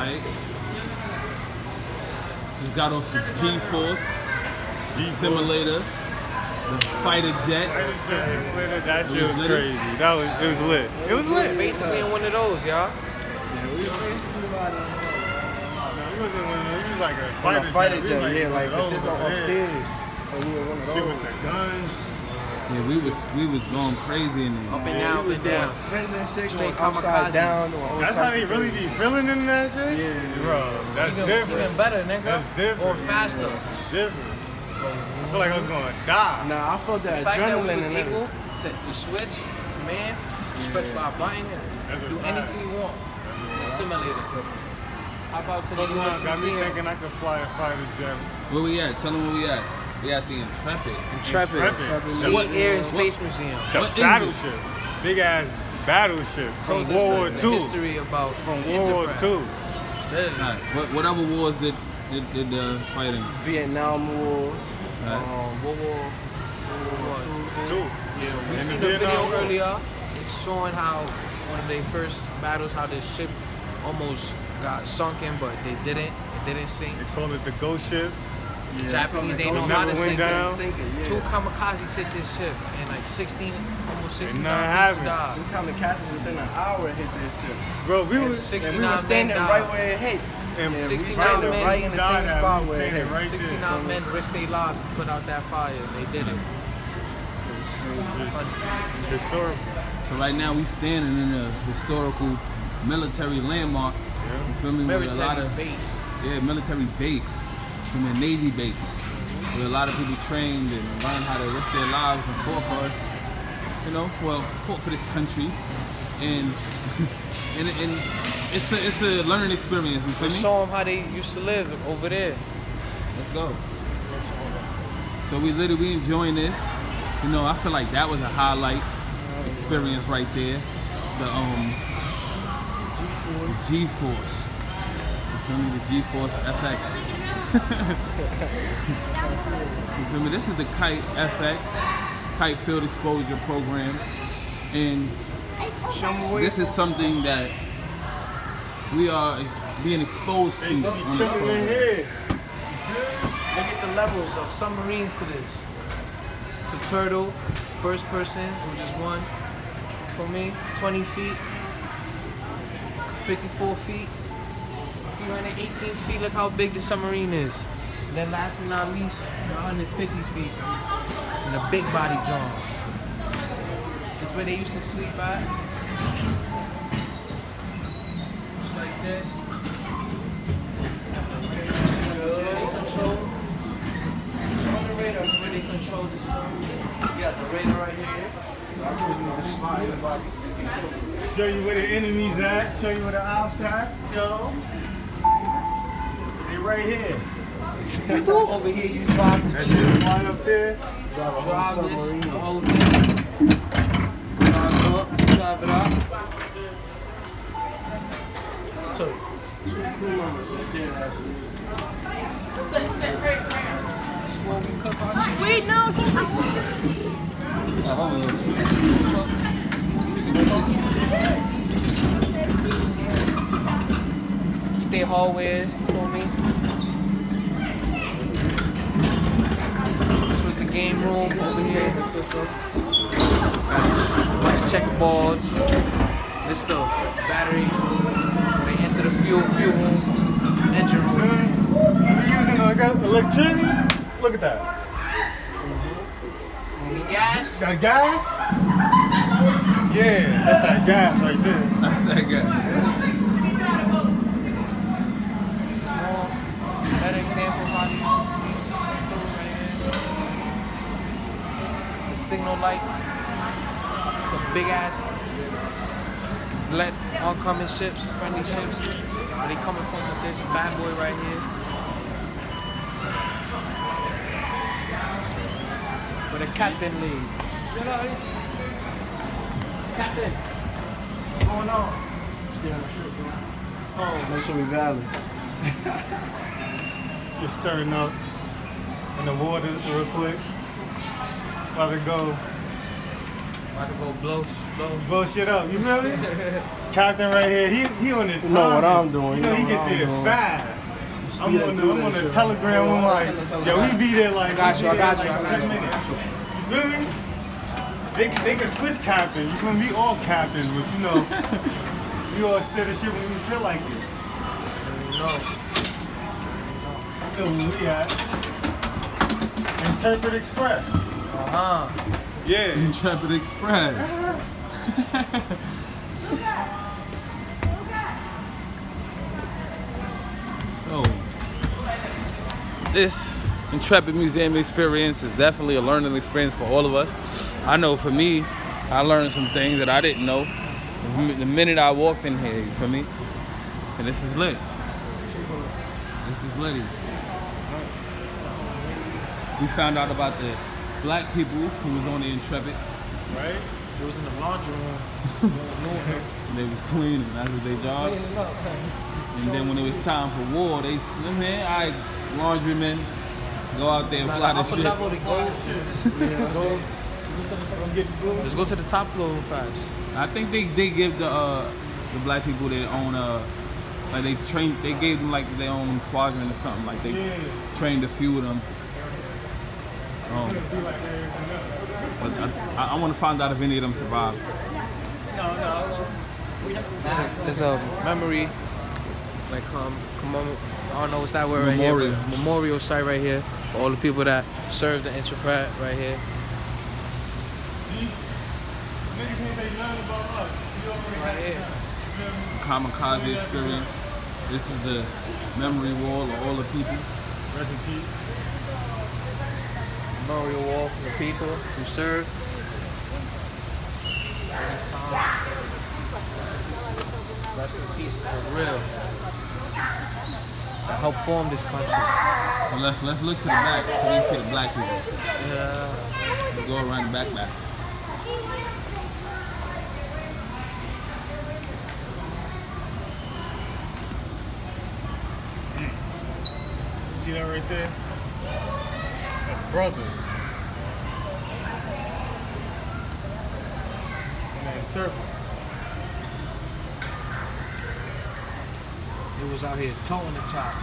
Alright. Just got off the G-Force simulator, the fighter jet. That shit was lit? crazy. That was it was lit. It was He was lit. basically in one of those, y'all. He was in one of those- he was like a On fighter, a fighter We jet, yeah, one like of it's those just on over upstairs. And oh, we were one of Shit with the guns. Yeah, we was we was going crazy in there. Up and down, up we was and doing down. spins and shit, Straight going upside kamikazes. down. doing That's how types they of really be feeling in that shit. Yeah. bro. That's Even, different. even better, nigga. That's different. Or faster. Different. I feel like I was gonna die. Nah, I felt The that fact that we adrenaline was and able to, to switch command, switch by a button, and do fact. anything you want in the simulator. Hop out to the Pokemon US got me Museum. thinking I could fly a fighter jet. Where we at? Tell them where we at. We at the Intrepid. Intrepid. Intrepid. Sea, What- Air, and what- Space Museum. The What is battleship. Big ass battleship from Tells World War the II. history about From the World War Enterprise. II. Literally. Alright, what, what other wars did did, did uh, fight in? Vietnam War. Alright. Um, World War, World War Two. Two. Yeah, we And seen the the video War. earlier it's showing how one of their first battles, how the ship almost got sunken, but they didn't. It didn't sink. They call it the ghost ship. Japanese ain't know Never how to sink down. it. Yeah. Two kamikazes hit this ship, and like 16, almost 69 nothing people happened. died. Them kamikazes within an hour hit this ship. Bro, we And was 69 we were standing right died. where it hit. and Yeah, 69 men right in the died same spot where it hit. right there. 69 men risked their lives to put out that fire. and They did it. Funny. historical. So right now we standing in a historical military landmark. You feel me? With a lot Military of base. yeah, military base, from a Navy base, where a lot of people trained and learned how to risk their lives and fought for us. You know, well, fought for this country, and and, and it's a it's a learning experience. You feel me? show them how they used to live over there. Let's go. So we literally we enjoying this. You know, I feel like that was a highlight experience right there. The um G-Force. You feel me? The G-Force FX. you feel me? This is the Kite FX, Kite Field Exposure Program. And this is something that we are being exposed to They on this program. Look at the levels of submarines to this. So turtle, first person, which is one. For me, 20 feet, 54 feet, 318 feet. Look how big the submarine is. And then last but not least, 150 feet. And a big body John. It's where they used to sleep at. Just like this. Control. You got the radar right here. Show you where the enemies at. Show you where the ops at. Yo. They right here. Over here, you drive the That chip, right up there. Drive a whole this, the whole thing. Drive it up, drive it up. Two. Two crew members are scared ass. That's where we cook our chicken. Wait, no. Keep their hallways, for me. This was the game room over here. The system. bunch of checkerboards. This the battery. When they enter the fuel, fuel room, engine room. We using like electricity. Look at that. When we gas, Got gas? Yeah, that's that gas right there. That's that guy. small, better example of how these tools right here. The signal lights. Some big ass let oncoming ships, friendly ships. Where they coming from with this bad boy right here. Where the captain leads. Captain, what's going on? Oh, make sure we valid. Just stirring up in the waters real quick. About to go About to go blow, blow. blow shit up. You feel me? Captain right here, he he on his You know what. I'm doing, You know, you he know get I'm there doing. fast. I'm on the, I'm on the telegram. I'm like, yo, he be there like, I got you, I got you, I got 10 you. minutes. You feel me? They, they can switch captains. You feel me? We all captains, but you know, we all steer the ship when we feel like it. No. You know where we at. Intrepid Express. Uh-huh. Yeah. Intrepid Express. Uh-huh. so, this Intrepid Museum experience is definitely a learning experience for all of us. I know for me, I learned some things that I didn't know the the minute I walked in here, you feel me? And this is lit. This is litty. We found out about the black people who was on the Intrepid. Right? It was in the laundry room. And they was cleaning. That's what they job. And then when it was time for war, they, you know what I'm saying, laundrymen, go out there and fly the upper ship. go. Don't get the blue. Let's go to the top floor fast. I think they, they give the uh, the black people their own uh like they train they gave them like their own quadrant or something like they Yeah. trained a few of them. Um, Be like everything else. but I, I, want to find out if any of them survived. It's a, it's a memory, like um, commem- I don't know what's that word right Memorial. here. but Memorial site right here for all the people that served the Intrepid right here. Niggas think they learn about us. We already Right here. Kamikaze experience. This is the memory wall of all the people. Rest in peace. Memorial wall for the people who served. during these times. Rest in peace for real. That helped form this country. Well, let's let's look to the back so we can see the black people. Yeah. Let's go around the back back. See that right there? Brothers. And Intrepid. It was out here towing the chop.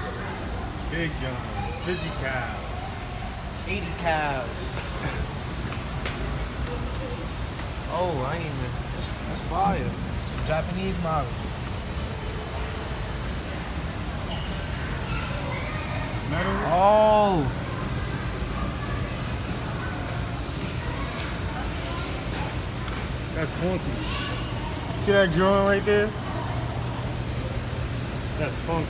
Big John. 50 cows. 80 cows. Oh, I ain't even. That's, that's fire. Some Japanese models. Metal. Oh. That's funky. See that drawing right there? That's funky.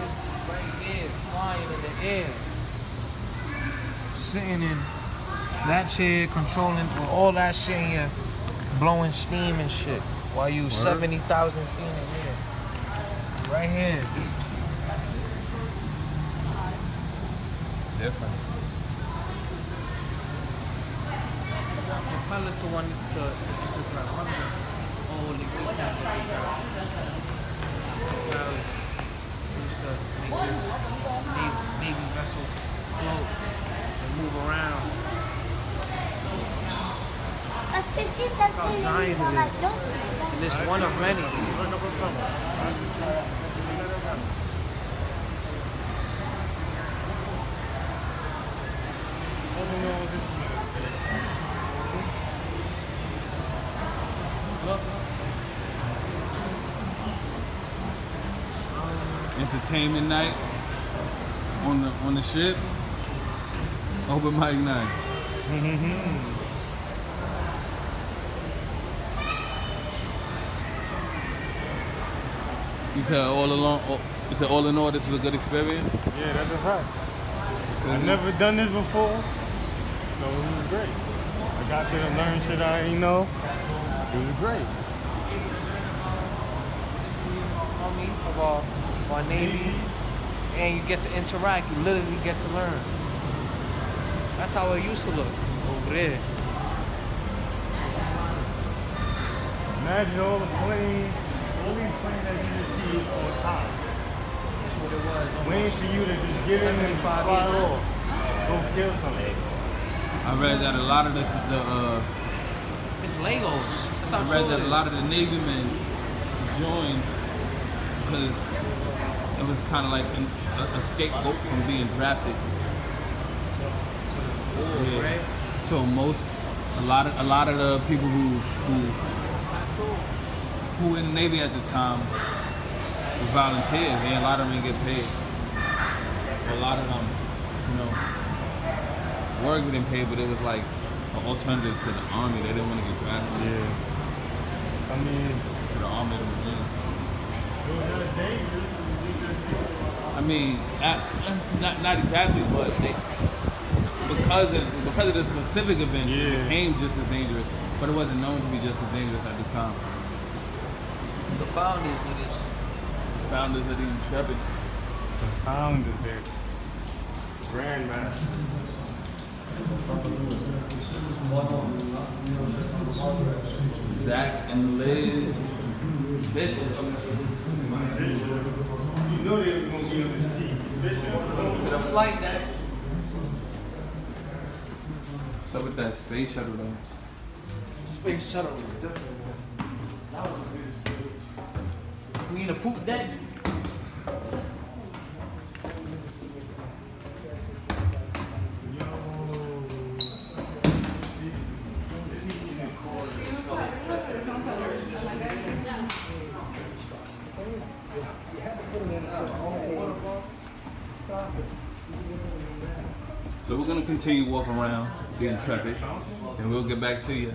This right here, flying in the air. Sitting in that chair, controlling all that shit in here, blowing steam and shit. While you 70,000 feet in the air. Right here. Different. Propeller to one to to the one of the old existing. Used to make this navy, navy vessel float and move around. Parce que si t'as How suivi giant dans it la is. And it's one of many. Entertainment night on the on the ship. Open mic night. You said all along. oh, You said all in all, this was a good experience. Yeah, that's a fact. I've mm-hmm. never done this before, so it was great. I got to learn shit I ain't know. It was great. Army of our, Navy. And you get to interact, you literally get to learn. That's how it used to look over there. Imagine all the planes, all these planes that you just see on top. That's what it was. Waiting for you to just get in and 75 fly years old. off. Go kill something. I I read that a lot of this, is the uh, It's Legos. That's how I read that a lot of the Navy men joined because it was kind of like an, a, a scapegoat from being drafted. Oh, Yeah. right? So most, a lot of a lot of the people who who who in the Navy at the time were volunteers, and a lot of them didn't get paid. A lot of them, you know, were getting paid, but it was like an alternative to the army. They didn't want to get drafted Yeah. I mean, to the army to win. it was just dangerous. I mean, not, not not exactly, but they, because of because of the specific event, it became just as dangerous. But it wasn't known to be just as dangerous at the time. The founders of this. Founders of the Intrepid. The founder there. Grandmaster. Zach and Liz Fisher. You know they was gonna be on the. Fishing. To the flight deck. So with that space shuttle though. Space shuttle man. That was a weird You mean the poop deck? Continue walking around the Intrepid, and we'll get back to you.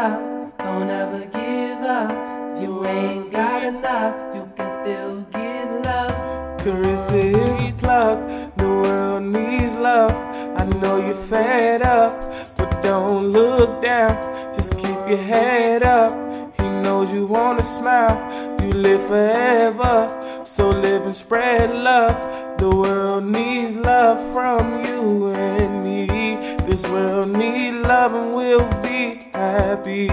Don't ever give up. If you ain't got enough, you can still give love. Carissa is plug. The world needs love. I know you're fed up, but don't look down. Just keep your head up. He knows you wanna smile. You live forever, so live and spread love. The world needs love from you. This world needs love and we'll be happy.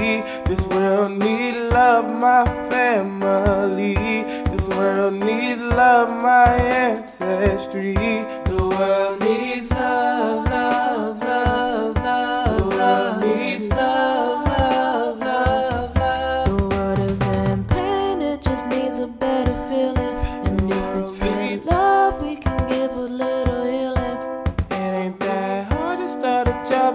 This world needs love, my family. This world needs love, my ancestry. The world needs love,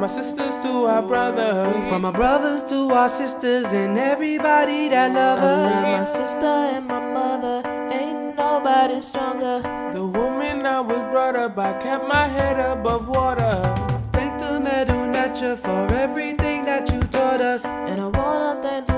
From our sisters to our brothers. From our brothers to our sisters and everybody that love us. I love my sister and my mother. Ain't nobody stronger. The woman I was brought up by kept my head above water. Thank the Meadow Nature for everything that you taught us. And I wanna thank